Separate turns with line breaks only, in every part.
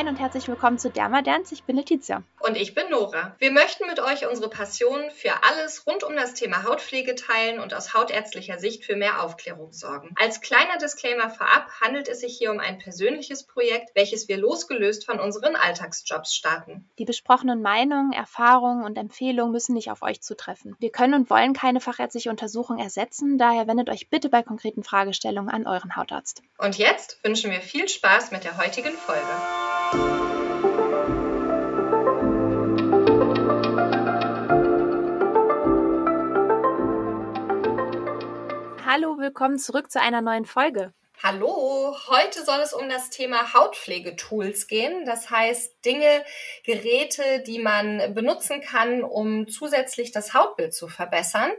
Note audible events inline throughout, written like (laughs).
Moin und herzlich willkommen zu Dermadance. Ich bin Letizia.
Und ich bin Nora. Wir möchten mit euch unsere Passion für alles rund um das Thema Hautpflege teilen und aus hautärztlicher Sicht für mehr Aufklärung sorgen. Als kleiner Disclaimer vorab handelt es sich hier um ein persönliches Projekt, welches wir losgelöst von unseren Alltagsjobs starten.
Die besprochenen Meinungen, Erfahrungen und Empfehlungen müssen nicht auf euch zutreffen. Wir können und wollen keine fachärztliche Untersuchung ersetzen, daher wendet euch bitte bei konkreten Fragestellungen an euren Hautarzt.
Und jetzt wünschen wir viel Spaß mit der heutigen Folge.
Hallo, willkommen zurück zu einer neuen Folge.
Hallo, heute soll es um das Thema Hautpflegetools gehen. Das heißt Dinge, Geräte, die man benutzen kann, um zusätzlich das Hautbild zu verbessern.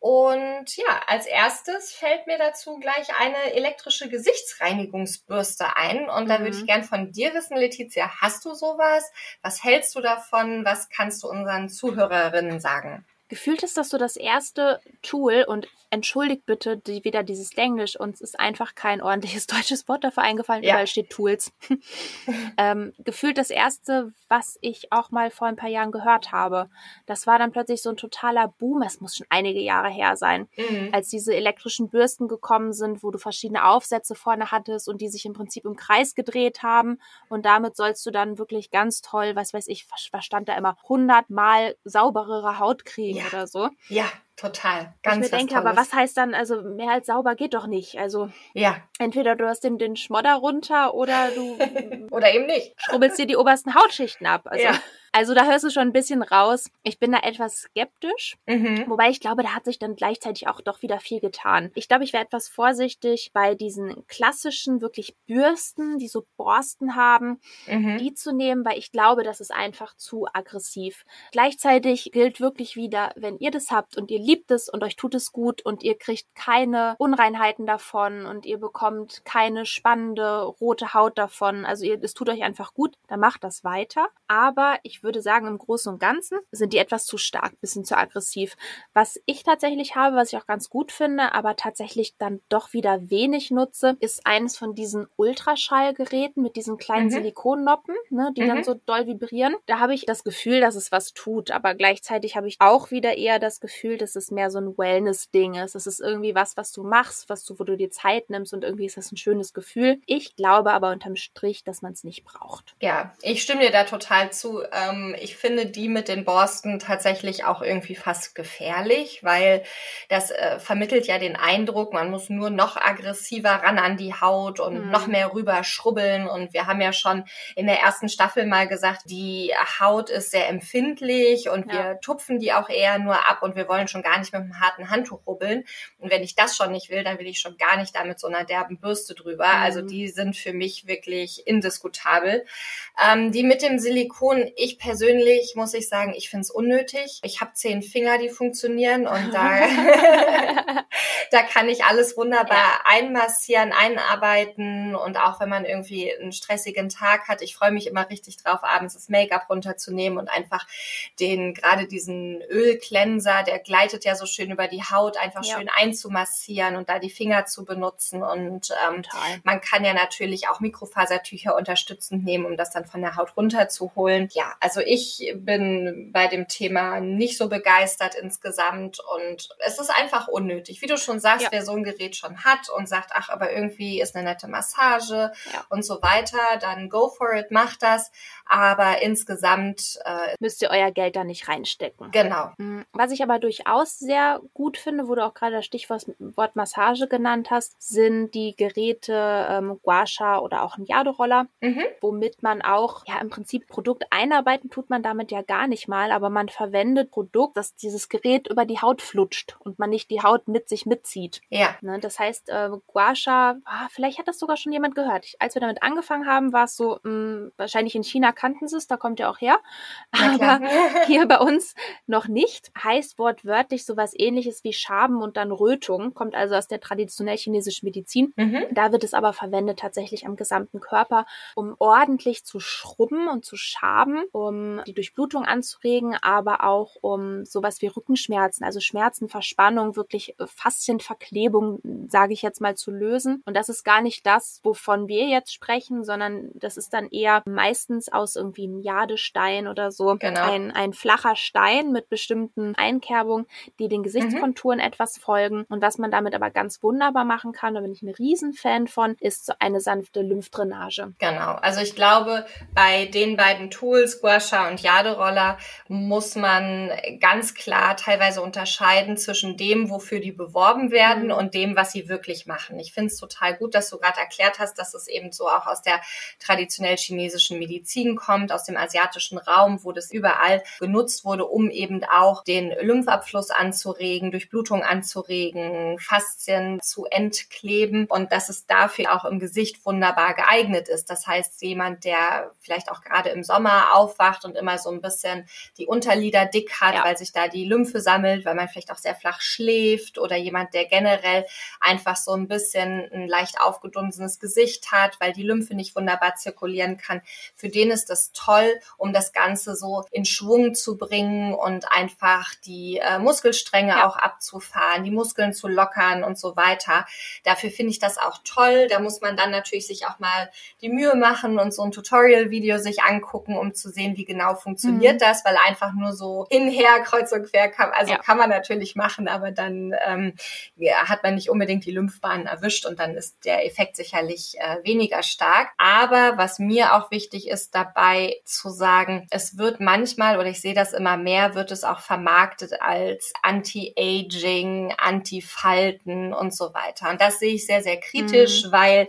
Und ja, als erstes fällt mir dazu gleich eine elektrische Gesichtsreinigungsbürste ein. Und da würde ich mhm. gern von dir wissen, Letizia, hast du sowas? Was hältst du davon? Was kannst du unseren Zuhörerinnen sagen?
Gefühlt ist das so das erste Tool und entschuldigt bitte die, wieder dieses Englisch, uns ist einfach kein ordentliches (laughs) deutsches Wort dafür eingefallen, ja. überall steht Tools. (laughs) ähm, gefühlt das erste, was ich auch mal vor ein paar Jahren gehört habe. Das war dann plötzlich so ein totaler Boom, es muss schon einige Jahre her sein, mhm. als diese elektrischen Bürsten gekommen sind, wo du verschiedene Aufsätze vorne hattest und die sich im Prinzip im Kreis gedreht haben und damit sollst du dann wirklich ganz toll, was weiß ich, was stand da immer, hundertmal sauberere Haut kriegen
ja.
oder so.
Ja. Total. Ganz
ich mir denke, Tolles. aber was heißt dann, also mehr als sauber geht doch nicht. Also
ja.
entweder du hast den, den Schmodder runter oder du (laughs)
oder eben nicht.
Schrubbelst dir die obersten Hautschichten ab. Also ja. Also da hörst du schon ein bisschen raus. Ich bin da etwas skeptisch. Mhm. Wobei ich glaube, da hat sich dann gleichzeitig auch doch wieder viel getan. Ich glaube, ich wäre etwas vorsichtig bei diesen klassischen, wirklich Bürsten, die so Borsten haben, mhm. die zu nehmen, weil ich glaube, das ist einfach zu aggressiv. Gleichzeitig gilt wirklich wieder, wenn ihr das habt und ihr liebt es und euch tut es gut und ihr kriegt keine Unreinheiten davon und ihr bekommt keine spannende rote Haut davon, also ihr, es tut euch einfach gut, dann macht das weiter. Aber ich würde sagen, im Großen und Ganzen sind die etwas zu stark, bisschen zu aggressiv. Was ich tatsächlich habe, was ich auch ganz gut finde, aber tatsächlich dann doch wieder wenig nutze, ist eines von diesen Ultraschallgeräten mit diesen kleinen mhm. Silikonnoppen, ne, die mhm. dann so doll vibrieren. Da habe ich das Gefühl, dass es was tut, aber gleichzeitig habe ich auch wieder eher das Gefühl, dass es mehr so ein Wellness-Ding ist. Es ist irgendwie was, was du machst, was du, wo du dir Zeit nimmst und irgendwie ist das ein schönes Gefühl. Ich glaube aber unterm Strich, dass man es nicht braucht.
Ja, ich stimme dir da total zu. Ähm ich finde die mit den Borsten tatsächlich auch irgendwie fast gefährlich, weil das äh, vermittelt ja den Eindruck, man muss nur noch aggressiver ran an die Haut und mhm. noch mehr rüber schrubbeln. Und wir haben ja schon in der ersten Staffel mal gesagt, die Haut ist sehr empfindlich und ja. wir tupfen die auch eher nur ab und wir wollen schon gar nicht mit einem harten Handtuch rubbeln. Und wenn ich das schon nicht will, dann will ich schon gar nicht da mit so einer derben Bürste drüber. Mhm. Also die sind für mich wirklich indiskutabel. Ähm, die mit dem Silikon, ich persönlich muss ich sagen, ich finde es unnötig. Ich habe zehn Finger, die funktionieren und da, (laughs) da kann ich alles wunderbar ja. einmassieren, einarbeiten und auch wenn man irgendwie einen stressigen Tag hat, ich freue mich immer richtig drauf, abends das Make-up runterzunehmen und einfach den, gerade diesen Ölcleanser, der gleitet ja so schön über die Haut, einfach ja. schön einzumassieren und da die Finger zu benutzen und ähm, man kann ja natürlich auch Mikrofasertücher unterstützend nehmen, um das dann von der Haut runterzuholen. Ja, also ich bin bei dem Thema nicht so begeistert insgesamt und es ist einfach unnötig. Wie du schon sagst, ja. wer so ein Gerät schon hat und sagt, ach, aber irgendwie ist eine nette Massage ja. und so weiter, dann go for it, macht das. Aber insgesamt
äh, müsst ihr euer Geld da nicht reinstecken.
Genau.
Mhm. Was ich aber durchaus sehr gut finde, wo du auch gerade das Stichwort Massage genannt hast, sind die Geräte ähm, Guasha oder auch ein Jadoroller, mhm. womit man auch ja im Prinzip Produkt einarbeitet Arbeiten tut man damit ja gar nicht mal, aber man verwendet Produkt, dass dieses Gerät über die Haut flutscht und man nicht die Haut mit sich mitzieht.
Ja.
Ne, das heißt, äh, Guasha, ah, vielleicht hat das sogar schon jemand gehört. Ich, als wir damit angefangen haben, war es so, mh, hm, wahrscheinlich in China kannten sie es, da kommt er auch her. Aber (laughs) hier bei uns noch nicht. Heißt wortwörtlich sowas ähnliches wie Schaben und dann Rötung, kommt also aus der traditionell chinesischen Medizin. Mhm. Da wird es aber verwendet tatsächlich am gesamten Körper, um ordentlich zu schrubben und zu schaben, um die Durchblutung anzuregen, aber auch um sowas wie Rückenschmerzen, also Schmerzen, Verspannung, wirklich Faszienverklebung, sage ich jetzt mal, zu lösen. Und das ist gar nicht das, wovon wir jetzt sprechen, sondern das ist dann eher meistens aus irgendwie einem Jadestein oder so genau. ein, ein flacher Stein mit bestimmten Einkerbungen, die den Gesichtskonturen mhm. etwas folgen. Und was man damit aber ganz wunderbar machen kann, da bin ich ein Riesenfan von, ist so eine sanfte Lymphdrainage.
Genau. Also ich glaube, bei den beiden Tools, Guasha und Jaderoller, muss man ganz klar teilweise unterscheiden zwischen dem, wofür die beworben werden und dem, was sie wirklich machen. Ich finde es total gut, dass du gerade erklärt hast, dass es eben so auch aus der traditionell chinesischen Medizin kommt, aus dem asiatischen Raum, wo das überall genutzt wurde, um eben auch den Lymphabfluss anzuregen, Durchblutung anzuregen, Faszien zu entkleben und dass es dafür auch im Gesicht wunderbar geeignet ist. Das heißt, jemand, der vielleicht auch gerade im Sommer aufwacht und immer so ein bisschen die Unterlider dick hat, ja. weil sich da die Lymphe sammelt, weil man vielleicht auch sehr flach schläft oder jemand, der generell einfach so ein bisschen ein leicht aufgedunsenes Gesicht hat, weil die Lymphe nicht wunderbar zirkulieren kann. Für den ist das toll, um das Ganze so in Schwung zu bringen und einfach die äh, Muskelstränge ja. auch abzufahren, die Muskeln zu lockern und so weiter. Dafür finde ich das auch toll. Da muss man dann natürlich sich auch mal die Mühe machen und so ein Tutorial-Video sich angucken, um zu sehen, wie genau funktioniert mhm. das, weil einfach nur so hinher, kreuz und quer kann, also ja. kann man natürlich machen, aber dann ähm, ja, hat man nicht unbedingt die Lymphbahnen erwischt und dann ist der Effekt sicherlich äh, weniger stark. Aber was mir auch wichtig ist dabei zu sagen, es wird manchmal oder ich sehe das immer mehr, wird es auch vermarktet als Anti-Aging, Anti-Falten und so weiter. Und das sehe ich sehr, sehr kritisch, mhm. weil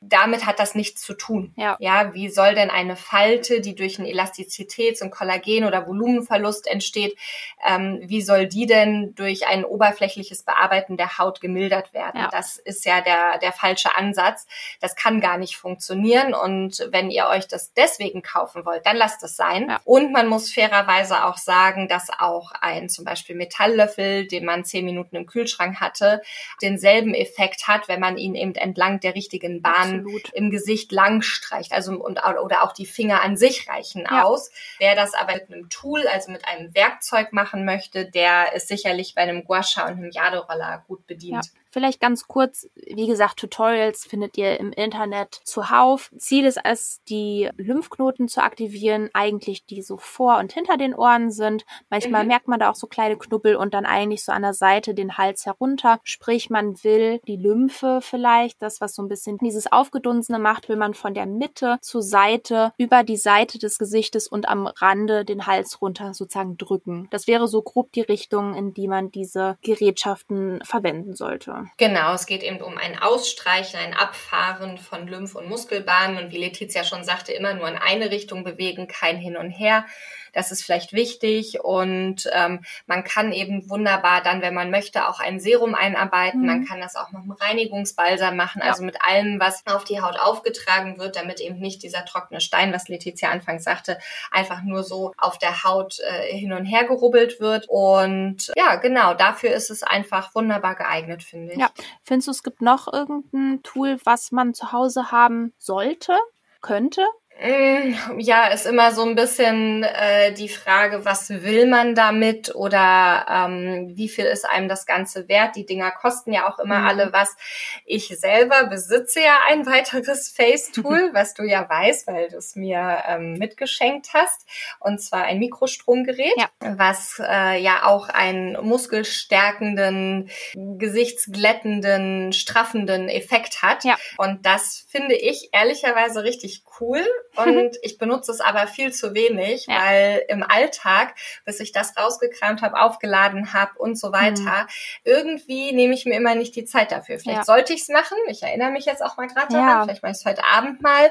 damit hat das nichts zu tun. Ja. ja, wie soll denn eine Falte, die durch einen Elastizitäts- und Kollagen- oder Volumenverlust entsteht, ähm, wie soll die denn durch ein oberflächliches Bearbeiten der Haut gemildert werden? Ja. Das ist ja der, der falsche Ansatz. Das kann gar nicht funktionieren. Und wenn ihr euch das deswegen kaufen wollt, dann lasst es sein. Ja. Und man muss fairerweise auch sagen, dass auch ein zum Beispiel Metalllöffel, den man zehn Minuten im Kühlschrank hatte, denselben Effekt hat, wenn man ihn eben entlang der richtigen Bahn Absolut. im Gesicht lang streicht. Also und, oder auch die Finger an sich reichen ja. aus. Wer das aber mit einem Tool, also mit einem Werkzeug machen möchte, der ist sicherlich bei einem Guasha und einem Jade-Roller gut bedient. Ja.
Vielleicht ganz kurz, wie gesagt, Tutorials findet ihr im Internet zuhauf. Ziel ist es, die Lymphknoten zu aktivieren, eigentlich die so vor und hinter den Ohren sind. Manchmal mhm. merkt man da auch so kleine Knubbel und dann eigentlich so an der Seite den Hals herunter. Sprich, man will die Lymphe vielleicht, das was so ein bisschen dieses Aufgedunsene macht, will man von der Mitte zur Seite über die Seite des Gesichtes und am Rande den Hals runter sozusagen drücken. Das wäre so grob die Richtung, in die man diese Gerätschaften verwenden sollte.
Genau, es geht eben um ein Ausstreichen, ein Abfahren von Lymph- und Muskelbahnen und wie Letizia schon sagte, immer nur in eine Richtung bewegen, kein Hin und Her. Das ist vielleicht wichtig und ähm, man kann eben wunderbar dann, wenn man möchte, auch ein Serum einarbeiten. Mhm. Man kann das auch mit einem Reinigungsbalsam machen, also mit allem, was auf die Haut aufgetragen wird, damit eben nicht dieser trockene Stein, was Letizia anfangs sagte, einfach nur so auf der Haut äh, hin und her gerubbelt wird. Und ja, genau, dafür ist es einfach wunderbar geeignet, finde ich. Ja,
findest du, es gibt noch irgendein Tool, was man zu Hause haben sollte, könnte?
Mm, ja, ist immer so ein bisschen äh, die Frage, was will man damit oder ähm, wie viel ist einem das Ganze wert? Die Dinger kosten ja auch immer mhm. alle was. Ich selber besitze ja ein weiteres Face-Tool, (laughs) was du ja weißt, weil du es mir ähm, mitgeschenkt hast, und zwar ein Mikrostromgerät, ja. was äh, ja auch einen muskelstärkenden, gesichtsglättenden, straffenden Effekt hat. Ja. Und das finde ich ehrlicherweise richtig cool und ich benutze es aber viel zu wenig, ja. weil im Alltag, bis ich das rausgekramt habe, aufgeladen habe und so weiter, mhm. irgendwie nehme ich mir immer nicht die Zeit dafür. Vielleicht ja. sollte ich es machen. Ich erinnere mich jetzt auch mal gerade daran. Ja. Vielleicht mache ich es heute Abend mal.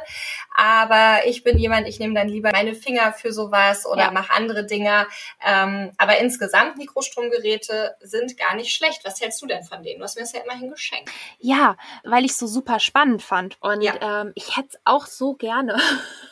Aber ich bin jemand, ich nehme dann lieber meine Finger für sowas oder mache andere Dinge. Ähm, aber insgesamt Mikrostromgeräte sind gar nicht schlecht. Was hältst du denn von denen? Du hast mir das ja immerhin geschenkt.
Ja, weil ich es so super spannend fand. Und ähm, ich hätte es auch so gerne.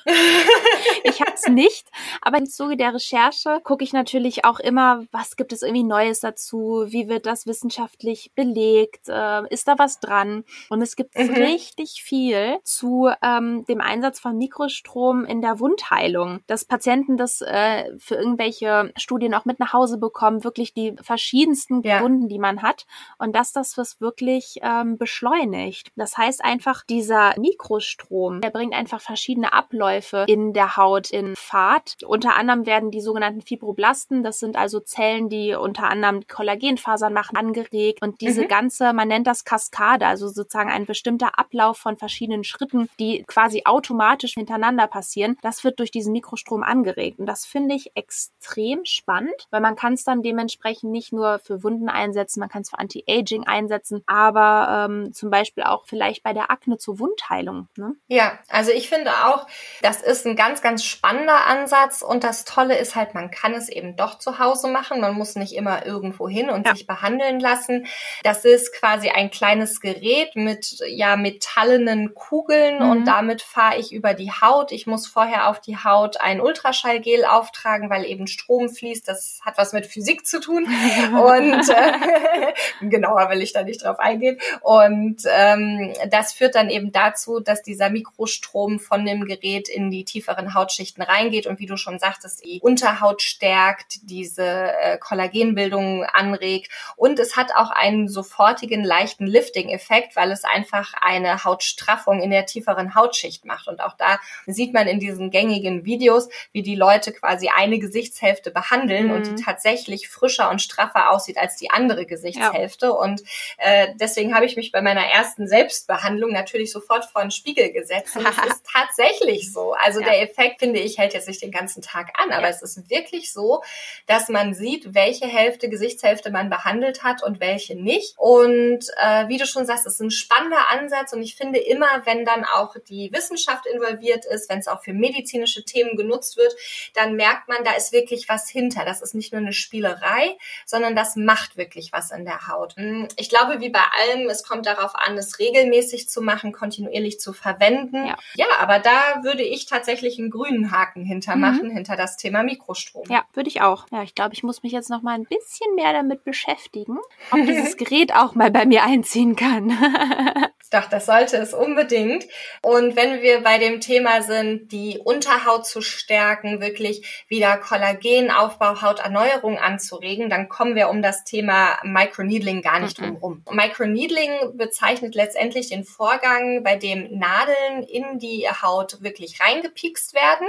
(laughs) ich habe es nicht, aber im Zuge der Recherche gucke ich natürlich auch immer, was gibt es irgendwie Neues dazu, wie wird das wissenschaftlich belegt, äh, ist da was dran? Und es gibt mhm. richtig viel zu ähm, dem Einsatz von Mikrostrom in der Wundheilung, dass Patienten das äh, für irgendwelche Studien auch mit nach Hause bekommen, wirklich die verschiedensten ja. Wunden, die man hat und dass das was wirklich ähm, beschleunigt. Das heißt einfach, dieser Mikrostrom, der bringt einfach verschiedene Abläufe in der Haut in Fahrt. Unter anderem werden die sogenannten Fibroblasten, das sind also Zellen, die unter anderem Kollagenfasern machen, angeregt und diese mhm. ganze, man nennt das Kaskade, also sozusagen ein bestimmter Ablauf von verschiedenen Schritten, die quasi automatisch hintereinander passieren, das wird durch diesen Mikrostrom angeregt und das finde ich extrem spannend, weil man kann es dann dementsprechend nicht nur für Wunden einsetzen, man kann es für Anti-Aging einsetzen, aber ähm, zum Beispiel auch vielleicht bei der Akne zur Wundheilung. Ne?
Ja, also ich finde auch, das ist ein ganz, ganz spannender Ansatz und das Tolle ist halt, man kann es eben doch zu Hause machen. Man muss nicht immer irgendwo hin und ja. sich behandeln lassen. Das ist quasi ein kleines Gerät mit ja metallenen Kugeln mhm. und damit fahre ich über die Haut. Ich muss vorher auf die Haut ein Ultraschallgel auftragen, weil eben Strom fließt. Das hat was mit Physik zu tun (laughs) und äh, (laughs) genauer will ich da nicht drauf eingehen. Und ähm, das führt dann eben dazu, dass dieser Mikrostrom von dem Gerät in die tieferen Hautschichten reingeht und wie du schon sagtest, die Unterhaut stärkt, diese äh, Kollagenbildung anregt und es hat auch einen sofortigen leichten Lifting-Effekt, weil es einfach eine Hautstraffung in der tieferen Hautschicht macht. Und auch da sieht man in diesen gängigen Videos, wie die Leute quasi eine Gesichtshälfte behandeln mhm. und die mhm. tatsächlich frischer und straffer aussieht als die andere Gesichtshälfte. Ja. Und äh, deswegen habe ich mich bei meiner ersten Selbstbehandlung natürlich sofort vor den Spiegel gesetzt. Und es (laughs) ist tatsächlich so. Also ja. der Effekt, finde ich, hält jetzt nicht den ganzen Tag an, aber ja. es ist wirklich so, dass man sieht, welche Hälfte, Gesichtshälfte man behandelt hat und welche nicht. Und äh, wie du schon sagst, es ist ein spannender Ansatz und ich finde immer, wenn dann auch die Wissenschaft involviert ist, wenn es auch für medizinische Themen genutzt wird, dann merkt man, da ist wirklich was hinter. Das ist nicht nur eine Spielerei, sondern das macht wirklich was in der Haut. Hm, ich glaube, wie bei allem, es kommt darauf an, es regelmäßig zu machen, kontinuierlich zu verwenden. Ja, ja aber da würde ich tatsächlich einen grünen Haken hintermachen, mhm. hinter das Thema Mikrostrom.
Ja, würde ich auch. Ja, ich glaube, ich muss mich jetzt noch mal ein bisschen mehr damit beschäftigen, ob dieses (laughs) Gerät auch mal bei mir einziehen kann. (laughs)
Doch, das sollte es unbedingt. Und wenn wir bei dem Thema sind, die Unterhaut zu stärken, wirklich wieder Kollagenaufbau, Hauterneuerung anzuregen, dann kommen wir um das Thema Microneedling gar nicht mhm. drum rum. Microneedling bezeichnet letztendlich den Vorgang, bei dem Nadeln in die Haut wirklich reingepikst werden.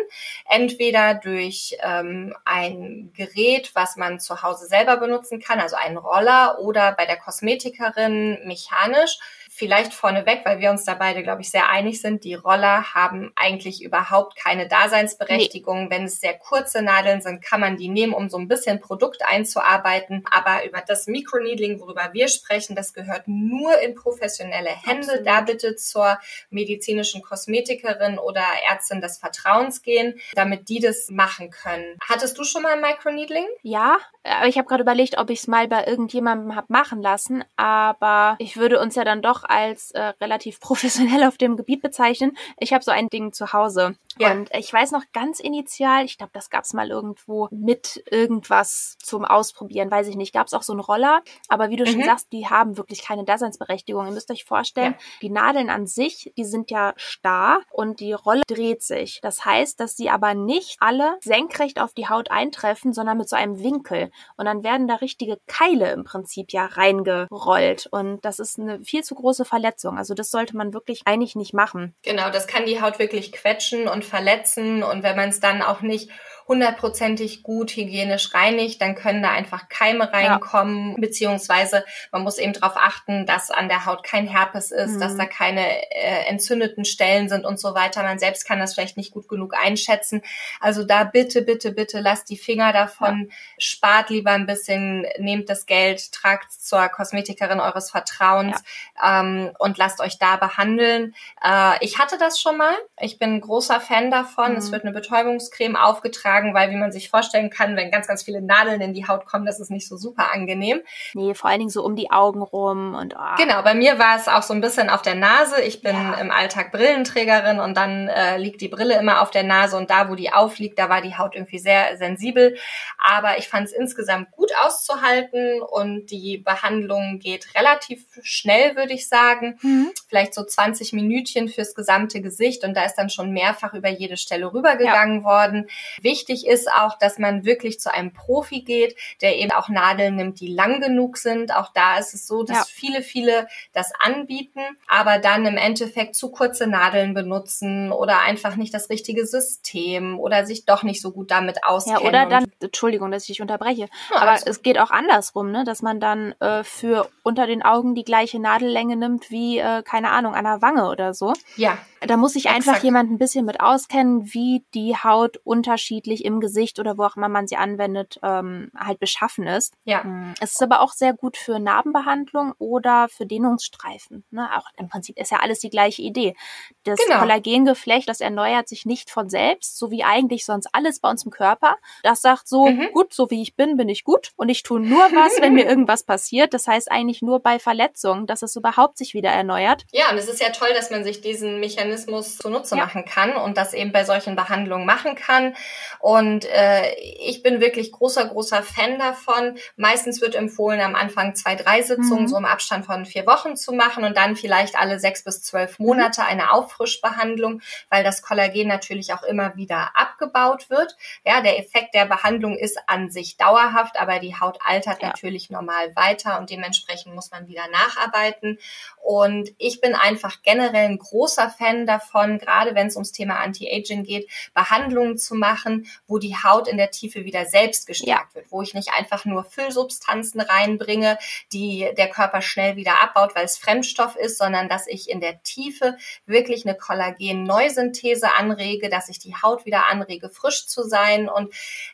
Entweder durch ähm, ein Gerät, was man zu Hause selber benutzen kann, also einen Roller oder bei der Kosmetikerin mechanisch vielleicht vorneweg, weil wir uns da beide, glaube ich, sehr einig sind, die Roller haben eigentlich überhaupt keine Daseinsberechtigung. Nee. Wenn es sehr kurze Nadeln sind, kann man die nehmen, um so ein bisschen Produkt einzuarbeiten. Aber über das Microneedling, worüber wir sprechen, das gehört nur in professionelle Hände. Absolut. Da bitte zur medizinischen Kosmetikerin oder Ärztin des Vertrauens gehen, damit die das machen können. Hattest du schon mal ein Microneedling?
Ja, aber ich habe gerade überlegt, ob ich es mal bei irgendjemandem hab machen lassen. Aber ich würde uns ja dann doch als äh, relativ (laughs) professionell auf dem Gebiet bezeichnen. Ich habe so ein Ding zu Hause. Ja. Und ich weiß noch ganz initial, ich glaube, das gab's mal irgendwo mit irgendwas zum Ausprobieren, weiß ich nicht. Gab's auch so einen Roller, aber wie du mhm. schon sagst, die haben wirklich keine Daseinsberechtigung. Ihr müsst euch vorstellen, ja. die Nadeln an sich, die sind ja starr und die Rolle dreht sich. Das heißt, dass sie aber nicht alle senkrecht auf die Haut eintreffen, sondern mit so einem Winkel. Und dann werden da richtige Keile im Prinzip ja reingerollt. Und das ist eine viel zu große Verletzung. Also das sollte man wirklich eigentlich nicht machen.
Genau, das kann die Haut wirklich quetschen und verletzen und wenn man es dann auch nicht hundertprozentig gut hygienisch reinigt, dann können da einfach Keime reinkommen, ja. beziehungsweise man muss eben darauf achten, dass an der Haut kein Herpes ist, mhm. dass da keine äh, entzündeten Stellen sind und so weiter. Man selbst kann das vielleicht nicht gut genug einschätzen. Also da bitte, bitte, bitte lasst die Finger davon, ja. spart lieber ein bisschen, nehmt das Geld, tragt zur Kosmetikerin eures Vertrauens ja. ähm, und lasst euch da behandeln. Äh, ich hatte das schon mal. Ich bin großer Fan davon. Mhm. Es wird eine Betäubungscreme aufgetragen tragen, weil wie man sich vorstellen kann, wenn ganz, ganz viele Nadeln in die Haut kommen, das ist nicht so super angenehm.
Nee, vor allen Dingen so um die Augen rum und
oh. Genau, bei mir war es auch so ein bisschen auf der Nase. Ich bin ja. im Alltag Brillenträgerin und dann äh, liegt die Brille immer auf der Nase und da, wo die aufliegt, da war die Haut irgendwie sehr sensibel. Aber ich fand es insgesamt gut auszuhalten und die Behandlung geht relativ schnell, würde ich sagen. Mhm. Vielleicht so 20 Minütchen fürs gesamte Gesicht und da ist dann schon mehrfach über jede Stelle rübergegangen ja. worden. Wichtig ist auch, dass man wirklich zu einem Profi geht, der eben auch Nadeln nimmt, die lang genug sind. Auch da ist es so, dass ja. viele, viele das anbieten, aber dann im Endeffekt zu kurze Nadeln benutzen oder einfach nicht das richtige System oder sich doch nicht so gut damit auskennen.
Ja, oder dann, Entschuldigung, dass ich dich unterbreche, ja, aber es geht auch andersrum, ne, dass man dann äh, für unter den Augen die gleiche Nadellänge nimmt wie, äh, keine Ahnung, an der Wange oder so.
Ja.
Da muss sich einfach jemand ein bisschen mit auskennen, wie die Haut unterschiedlich im Gesicht oder wo auch immer man sie anwendet, ähm, halt beschaffen ist.
Ja. Hm,
es ist aber auch sehr gut für Narbenbehandlung oder für Dehnungsstreifen. Ne? Auch im Prinzip ist ja alles die gleiche Idee. Das genau. Kollagengeflecht, das erneuert sich nicht von selbst, so wie eigentlich sonst alles bei uns im Körper. Das sagt so, mhm. gut, so wie ich bin, bin ich gut und ich tue nur was, wenn (laughs) mir irgendwas passiert. Das heißt eigentlich nur bei Verletzungen, dass es überhaupt sich wieder erneuert.
Ja, und es ist ja toll, dass man sich diesen Mechanismus zunutze ja. machen kann und das eben bei solchen Behandlungen machen kann. Und äh, ich bin wirklich großer, großer Fan davon. Meistens wird empfohlen, am Anfang zwei, drei Sitzungen mhm. so im Abstand von vier Wochen zu machen und dann vielleicht alle sechs bis zwölf mhm. Monate eine Auffrischbehandlung, weil das Kollagen natürlich auch immer wieder abgebaut wird. Ja, der Effekt der Behandlung ist an sich dauerhaft, aber die Haut altert ja. natürlich normal weiter und dementsprechend muss man wieder nacharbeiten. Und ich bin einfach generell ein großer Fan davon, gerade wenn es ums Thema Anti-Aging geht, Behandlungen zu machen, wo die Haut in der Tiefe wieder selbst gestärkt ja. wird, wo ich nicht einfach nur Füllsubstanzen reinbringe, die der Körper schnell wieder abbaut, weil es Fremdstoff ist, sondern dass ich in der Tiefe wirklich eine Kollagen-Neusynthese anrege, dass ich die Haut wieder anrege, frisch zu sein. Und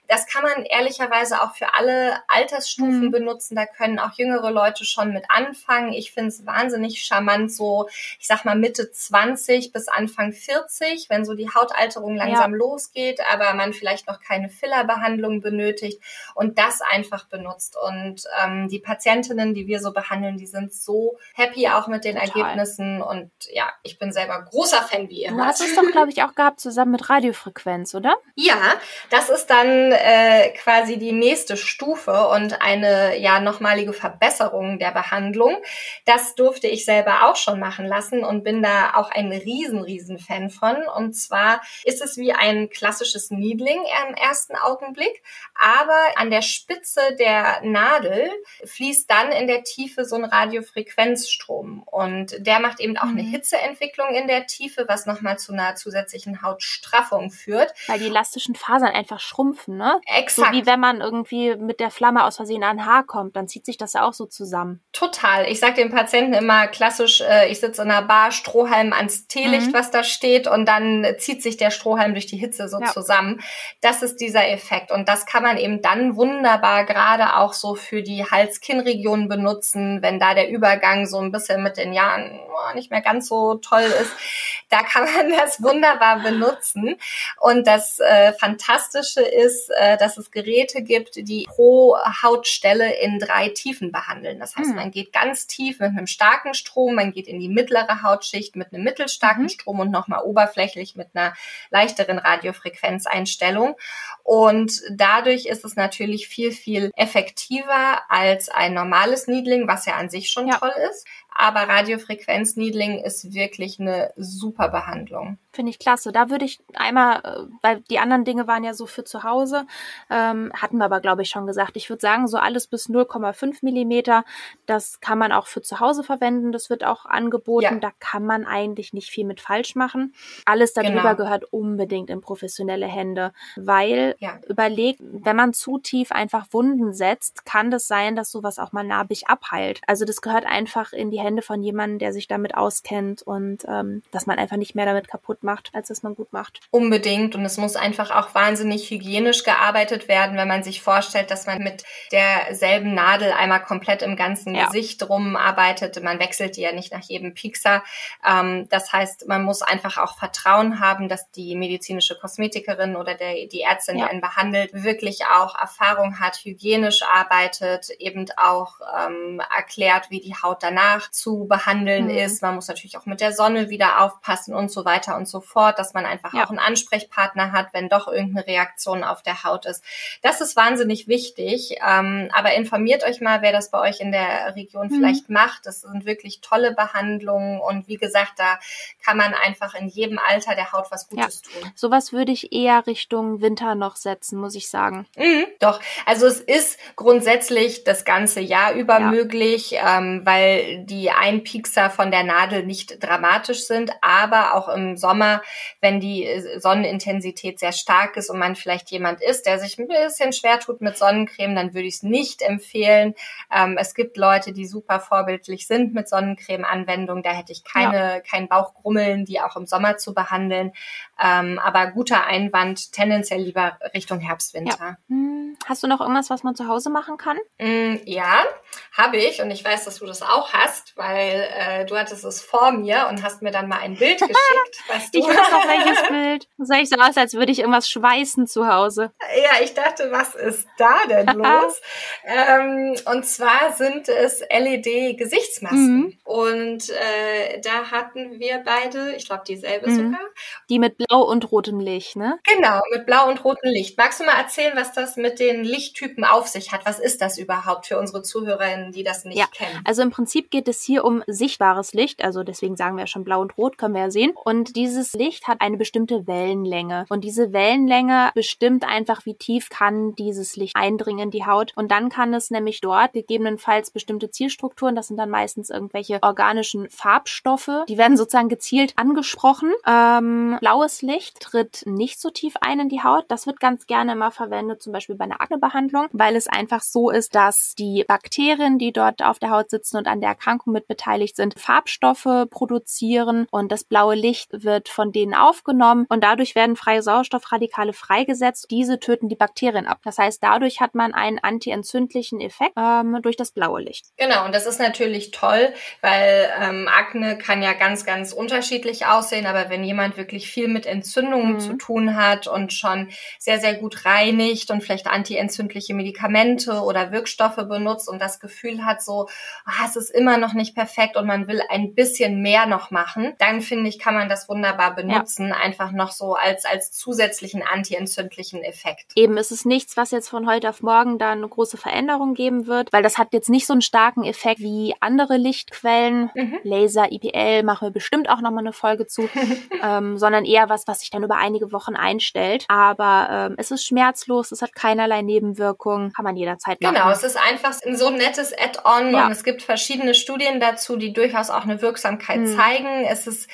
das kann man ehrlicherweise auch für alle Altersstufen mhm. benutzen. Da können auch jüngere Leute schon mit anfangen. Ich finde es wahnsinnig charmant, so, ich sag mal Mitte 20 bis Anfang 40, wenn so die Hautalterung langsam ja. losgeht, aber man vielleicht noch keine Fillerbehandlung benötigt und das einfach benutzt. Und ähm, die Patientinnen, die wir so behandeln, die sind so happy auch mit den Total. Ergebnissen und ja, ich bin selber großer Fan wie ihr.
Du hast es doch, glaube ich, auch gehabt zusammen mit Radiofrequenz, oder?
Ja, das ist dann äh, quasi die nächste Stufe und eine ja nochmalige Verbesserung der Behandlung. Das durfte ich selber auch schon machen lassen und bin da auch ein riesen, riesen Fan von. Und zwar ist es wie ein klassisches Needling im ersten Augenblick, aber an der Spitze der Nadel fließt dann in der Tiefe so ein Radiofrequenzstrom und der macht eben auch eine mhm. Hitzeentwicklung in der Tiefe, was nochmal zu einer zusätzlichen Hautstraffung führt.
Weil die elastischen Fasern einfach schrumpfen, ne?
Exakt.
So wie wenn man irgendwie mit der Flamme aus Versehen an ein Haar kommt, dann zieht sich das ja auch so zusammen.
Total. Ich sage den Patienten immer, klassisch, äh, ich sitze in einer Bar, Strohhalm ans Teelicht, mhm. was da steht, und dann zieht sich der Strohhalm durch die Hitze so ja. zusammen. Das ist dieser Effekt. Und das kann man eben dann wunderbar gerade auch so für die Hals-Kinn-Region benutzen, wenn da der Übergang so ein bisschen mit den Jahren oh, nicht mehr ganz so toll ist. Da kann man (laughs) das wunderbar benutzen. Und das äh, Fantastische ist, äh, dass es Geräte gibt, die pro Hautstelle in drei Tiefen behandeln. Das heißt, mhm. man geht ganz tief mit einem starken Strom, man geht in die mittlere Hautschicht mit einem mittelstarken mhm. Strom und nochmal oberflächlich mit einer leichteren Radiofrequenzeinstellung. Und dadurch ist es natürlich viel, viel effektiver als ein normales Needling, was ja an sich schon ja. toll ist. Aber Radiofrequenzneedling ist wirklich eine super Behandlung.
Finde ich klasse. Da würde ich einmal, äh, weil die anderen Dinge waren ja so für zu Hause, ähm, hatten wir aber, glaube ich, schon gesagt. Ich würde sagen, so alles bis 0,5 Millimeter, das kann man auch für zu Hause verwenden. Das wird auch angeboten. Ja. Da kann man eigentlich nicht viel mit falsch machen. Alles darüber genau. gehört unbedingt in professionelle Hände, weil ja. überlegt, wenn man zu tief einfach Wunden setzt, kann das sein, dass sowas auch mal narbig abheilt. Also das gehört einfach in die Hände von jemandem, der sich damit auskennt und ähm, dass man einfach nicht mehr damit kaputt kaputt macht, als dass man gut macht.
Unbedingt. Und es muss einfach auch wahnsinnig hygienisch gearbeitet werden, wenn man sich vorstellt, dass man mit derselben Nadel einmal komplett im ganzen ja. Gesicht rumarbeitet. Man wechselt die ja nicht nach jedem Piekser. Ähm, das heißt, man muss einfach auch Vertrauen haben, dass die medizinische Kosmetikerin oder der, die Ärztin, ja. die einen behandelt, wirklich auch Erfahrung hat, hygienisch arbeitet, eben auch ähm, erklärt, wie die Haut danach zu behandeln mhm. ist. Man muss natürlich auch mit der Sonne wieder aufpassen und so weiter und so fort, dass man einfach ja. auch einen Ansprechpartner hat, wenn doch irgendeine Reaktion auf der Haut ist. Das ist wahnsinnig wichtig. Ähm, aber informiert euch mal, wer das bei euch in der Region mhm. vielleicht macht. Das sind wirklich tolle Behandlungen und wie gesagt, da kann man einfach in jedem Alter der Haut was Gutes ja. tun.
Sowas würde ich eher Richtung Winter noch setzen, muss ich sagen.
Mhm, doch, also es ist grundsätzlich das ganze Jahr über ja. möglich, ähm, weil die Einpiekser von der Nadel nicht dramatisch sind, aber auch im Sommer, wenn die Sonnenintensität sehr stark ist und man vielleicht jemand ist, der sich ein bisschen schwer tut mit Sonnencreme, dann würde ich es nicht empfehlen. Ähm, es gibt Leute, die super vorbildlich sind mit Sonnencreme-Anwendung, da hätte ich keine, ja. keinen Bauchgrummeln, die auch im Sommer zu behandeln. Ähm, aber guter Einwand, tendenziell lieber Richtung Herbst, Winter. Ja.
Hm, hast du noch irgendwas, was man zu Hause machen kann?
Mm, ja, habe ich und ich weiß, dass du das auch hast, weil äh, du hattest es vor mir und hast mir dann mal ein Bild (laughs) geschickt.
weißt du? Ich weiß noch welches (laughs) Bild. Das sah ich so aus, als würde ich irgendwas schweißen zu Hause.
Ja, ich dachte, was ist da denn (laughs) los? ähm, und zwar sind es LED-Gesichtsmasken mhm. und äh, da hatten wir beide, ich glaube dieselbe mhm. sogar.
Die mit blau und rotem Licht, ne?
Genau, mit blau und rotem Licht. Magst du mal erzählen, was das mit den Lichttypen auf sich hat? Was ist das überhaupt für unsere Zuhörerinnen, die das nicht ja, kennen?
Also im Prinzip geht es hier um sichtbares Licht, also deswegen sagen wir ja schon blau und rot, können wir ja sehen. Und dieses Licht hat eine bestimmte Wellenlänge. Und diese Wellenlänge bestimmt einfach, wie tief kann dieses Licht eindringen in die Haut. Und dann kann es nämlich dort gegebenenfalls bestimmte Zielstrukturen, das sind dann meistens irgendwelche organischen Farbstoffe, die werden sozusagen gezielt angesprochen. Ähm, blaues Licht tritt nicht so tief ein in die Haut. Das wird ganz gerne immer verwendet, zum Beispiel bei einer Aknebehandlung, weil es einfach so ist, dass die Bakterien, die dort auf der Haut sitzen und an der Erkrankung mit beteiligt sind, Farbstoffe produzieren und das blaue Licht wird von denen aufgenommen und dadurch werden freie Sauerstoffradikale freigesetzt. Diese töten die Bakterien ab. Das heißt, dadurch hat man einen antientzündlichen Effekt ähm, durch das blaue Licht.
Genau, und das ist natürlich toll, weil ähm, Akne kann ja ganz, ganz unterschiedlich aussehen, aber wenn jemand wirklich viel mit Entzündungen mhm. zu tun hat und schon sehr, sehr gut reinigt und vielleicht antientzündliche Medikamente oder Wirkstoffe benutzt und das Gefühl hat, so, ah, es ist immer noch nicht perfekt und man will ein bisschen mehr noch machen, dann finde ich, kann man das wunderbar benutzen, ja. einfach noch so als, als zusätzlichen antientzündlichen Effekt.
Eben ist es nichts, was jetzt von heute auf morgen da eine große Veränderung geben wird, weil das hat jetzt nicht so einen starken Effekt wie andere Lichtquellen, mhm. Laser, IPL, machen wir bestimmt auch nochmal eine Folge zu, (laughs) ähm, sondern eher was, was sich dann über einige Wochen einstellt. Aber ähm, es ist schmerzlos, es hat keinerlei Nebenwirkungen, kann man jederzeit
machen. Genau, es ist einfach so ein nettes Add-on ja. und es gibt verschiedene Studien dazu, die durchaus auch eine Wirksamkeit mhm. zeigen. Es ist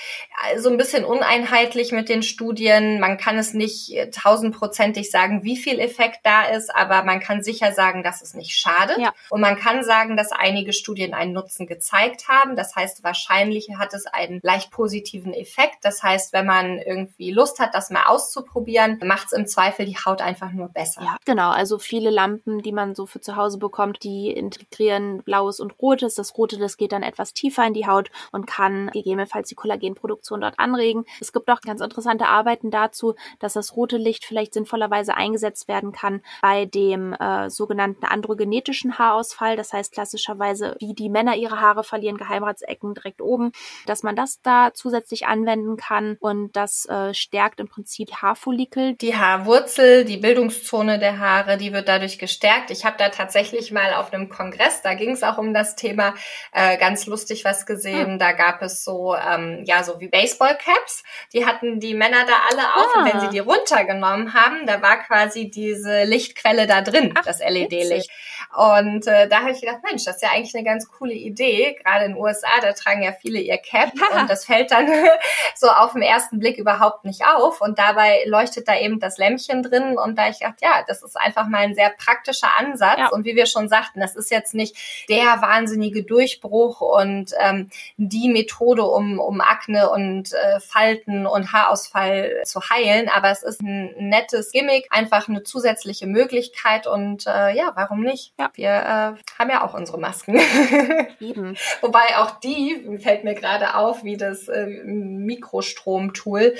äh, so ein bisschen uneinheitlich mit den Studien. Man kann es nicht äh, tausendprozentig sagen, wie viel Effekt da ist, aber man kann sicher sagen, dass es nicht schadet. Ja. Und man kann sagen, dass einige Studien einen Nutzen gezeigt haben. Das heißt, wahrscheinlich hat es einen leicht positiven Effekt. Das heißt, wenn man irgendwie Lust hat, das mal auszuprobieren, macht es im Zweifel die Haut einfach nur besser.
Ja, genau. Also viele Lampen, die man so für zu Hause bekommt, die integrieren blaues und rotes. Das rote, das geht dann etwas tiefer in die Haut und kann gegebenenfalls die Kollagenproduktion dort anregen. Es gibt auch ganz interessante Arbeiten dazu, dass das rote Licht vielleicht sinnvollerweise eingesetzt werden kann bei dem äh, sogenannten androgenetischen Haarausfall. Das heißt klassischerweise, wie die Männer ihre Haare verlieren, Geheimratsecken direkt oben, dass man das da zusätzlich anwenden kann und das äh, stärkt im Prinzip Haarfollikel.
Die Haarwurzel, die Bildungszone der Haare, die wird dadurch gestärkt. Ich habe da tatsächlich mal auf einem Kongress, da ging es auch um das Thema, äh, ganz lustig was gesehen. Hm. Da gab es so, ähm, ja, so wie Baseballcaps. Die hatten die Männer da alle auf ah. und wenn sie die runtergenommen haben, da war quasi diese Lichtquelle da drin, Ach, das LED-Licht. Und äh, da habe ich gedacht, Mensch, das ist ja eigentlich eine ganz coole Idee. Gerade in den USA, da tragen ja viele ihr Cap ja. und das fällt dann (laughs) so auf den ersten Blick überhaupt nicht auf. Und dabei leuchtet da eben das Lämpchen drin. Und da ich gedacht, ja, das ist einfach mal ein sehr praktischer Ansatz. Ja. Und wie wir schon sagten, das ist jetzt nicht der wahnsinnige Durchbruch und ähm, die Methode, um, um Akne und äh, Falten und Haarausfall zu heilen. Aber es ist ein nettes Gimmick, einfach eine zusätzliche Möglichkeit. Und äh, ja, warum nicht? Ja. Wir äh, haben ja auch unsere Masken. (laughs) Eben. Wobei auch die, fällt mir gerade auf, wie das äh, Mikrostrom-Tool,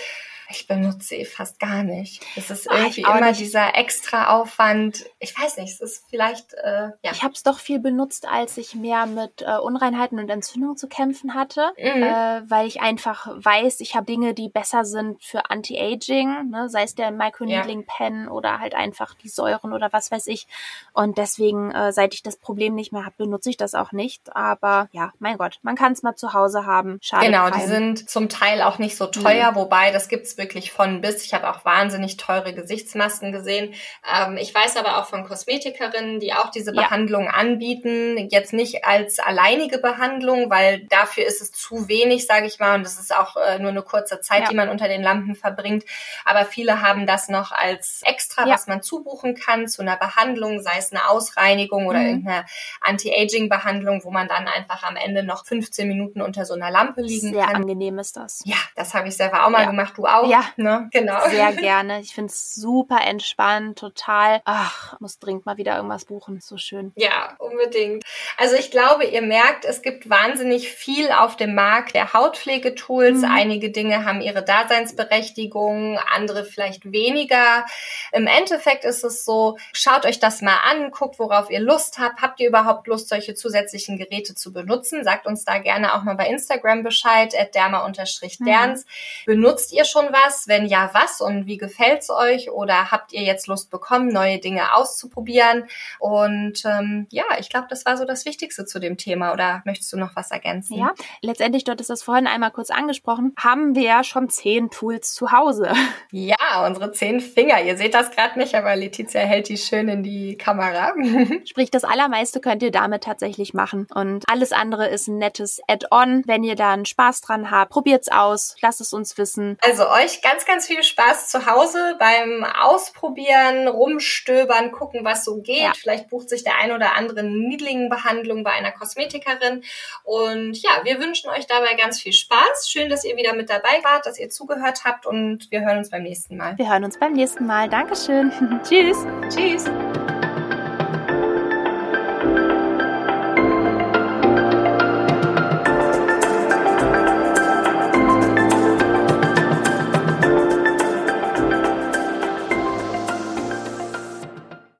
ich benutze sie fast gar nicht. Es ist ah, irgendwie immer nicht. dieser extra Aufwand. Ich weiß nicht, es ist vielleicht, äh, ja.
Ich habe es doch viel benutzt, als ich mehr mit äh, Unreinheiten und Entzündungen zu kämpfen hatte, mhm. äh, weil ich einfach weiß, ich habe Dinge, die besser sind für Anti-Aging, ne? sei es der Microneedling-Pen ja. oder halt einfach die Säuren oder was weiß ich. Und deswegen, äh, seit ich das Problem nicht mehr habe, benutze ich das auch nicht. Aber ja, mein Gott, man kann es mal zu Hause haben.
Schade. Genau, keinem. die sind zum Teil auch nicht so teuer, mhm. wobei das gibt's wirklich von bis. Ich habe auch wahnsinnig teure Gesichtsmasken gesehen. Ähm, ich weiß aber auch von Kosmetikerinnen, die auch diese ja. Behandlung anbieten. Jetzt nicht als alleinige Behandlung, weil dafür ist es zu wenig, sage ich mal. Und das ist auch äh, nur eine kurze Zeit, ja. die man unter den Lampen verbringt. Aber viele haben das noch als extra, ja. was man zubuchen kann zu einer Behandlung, sei es eine Ausreinigung oder mhm. irgendeine Anti-Aging-Behandlung, wo man dann einfach am Ende noch 15 Minuten unter so einer Lampe liegen
Sehr
kann.
Sehr angenehm ist das.
Ja, das habe ich selber auch mal gemacht. Du auch?
Ja, ne? genau. Sehr gerne. Ich finde es super entspannt, total. Ach, muss dringend mal wieder irgendwas buchen. So schön.
Ja, unbedingt. Also ich glaube, ihr merkt, es gibt wahnsinnig viel auf dem Markt der Hautpflegetools. Mhm. Einige Dinge haben ihre Daseinsberechtigung, andere vielleicht weniger. Im Endeffekt ist es so, schaut euch das mal an, guckt, worauf ihr Lust habt. Habt ihr überhaupt Lust, solche zusätzlichen Geräte zu benutzen? Sagt uns da gerne auch mal bei Instagram Bescheid, at derma-derns. Mhm. Benutzt ihr schon was? Was? Wenn ja, was und wie gefällt's euch? Oder habt ihr jetzt Lust bekommen, neue Dinge auszuprobieren? Und ähm, ja, ich glaube, das war so das Wichtigste zu dem Thema. Oder möchtest du noch was ergänzen?
Ja, letztendlich, dort ist das vorhin einmal kurz angesprochen, haben wir ja schon zehn Tools zu Hause. (laughs)
Ja, unsere zehn Finger. Ihr seht das gerade nicht, aber Letizia hält die schön in die Kamera. (laughs)
Sprich, das Allermeiste könnt ihr damit tatsächlich machen. Und alles andere ist ein nettes Add-on. Wenn ihr da einen Spaß dran habt, probiert's aus, lasst es uns wissen.
Also euch euch ganz, ganz viel Spaß zu Hause beim Ausprobieren, Rumstöbern, gucken, was so geht. Ja. Vielleicht bucht sich der ein oder andere Niedlingenbehandlung bei einer Kosmetikerin. Und ja, wir wünschen euch dabei ganz viel Spaß. Schön, dass ihr wieder mit dabei wart, dass ihr zugehört habt und wir hören uns beim nächsten Mal.
Wir hören uns beim nächsten Mal. Dankeschön. (laughs) Tschüss. Tschüss.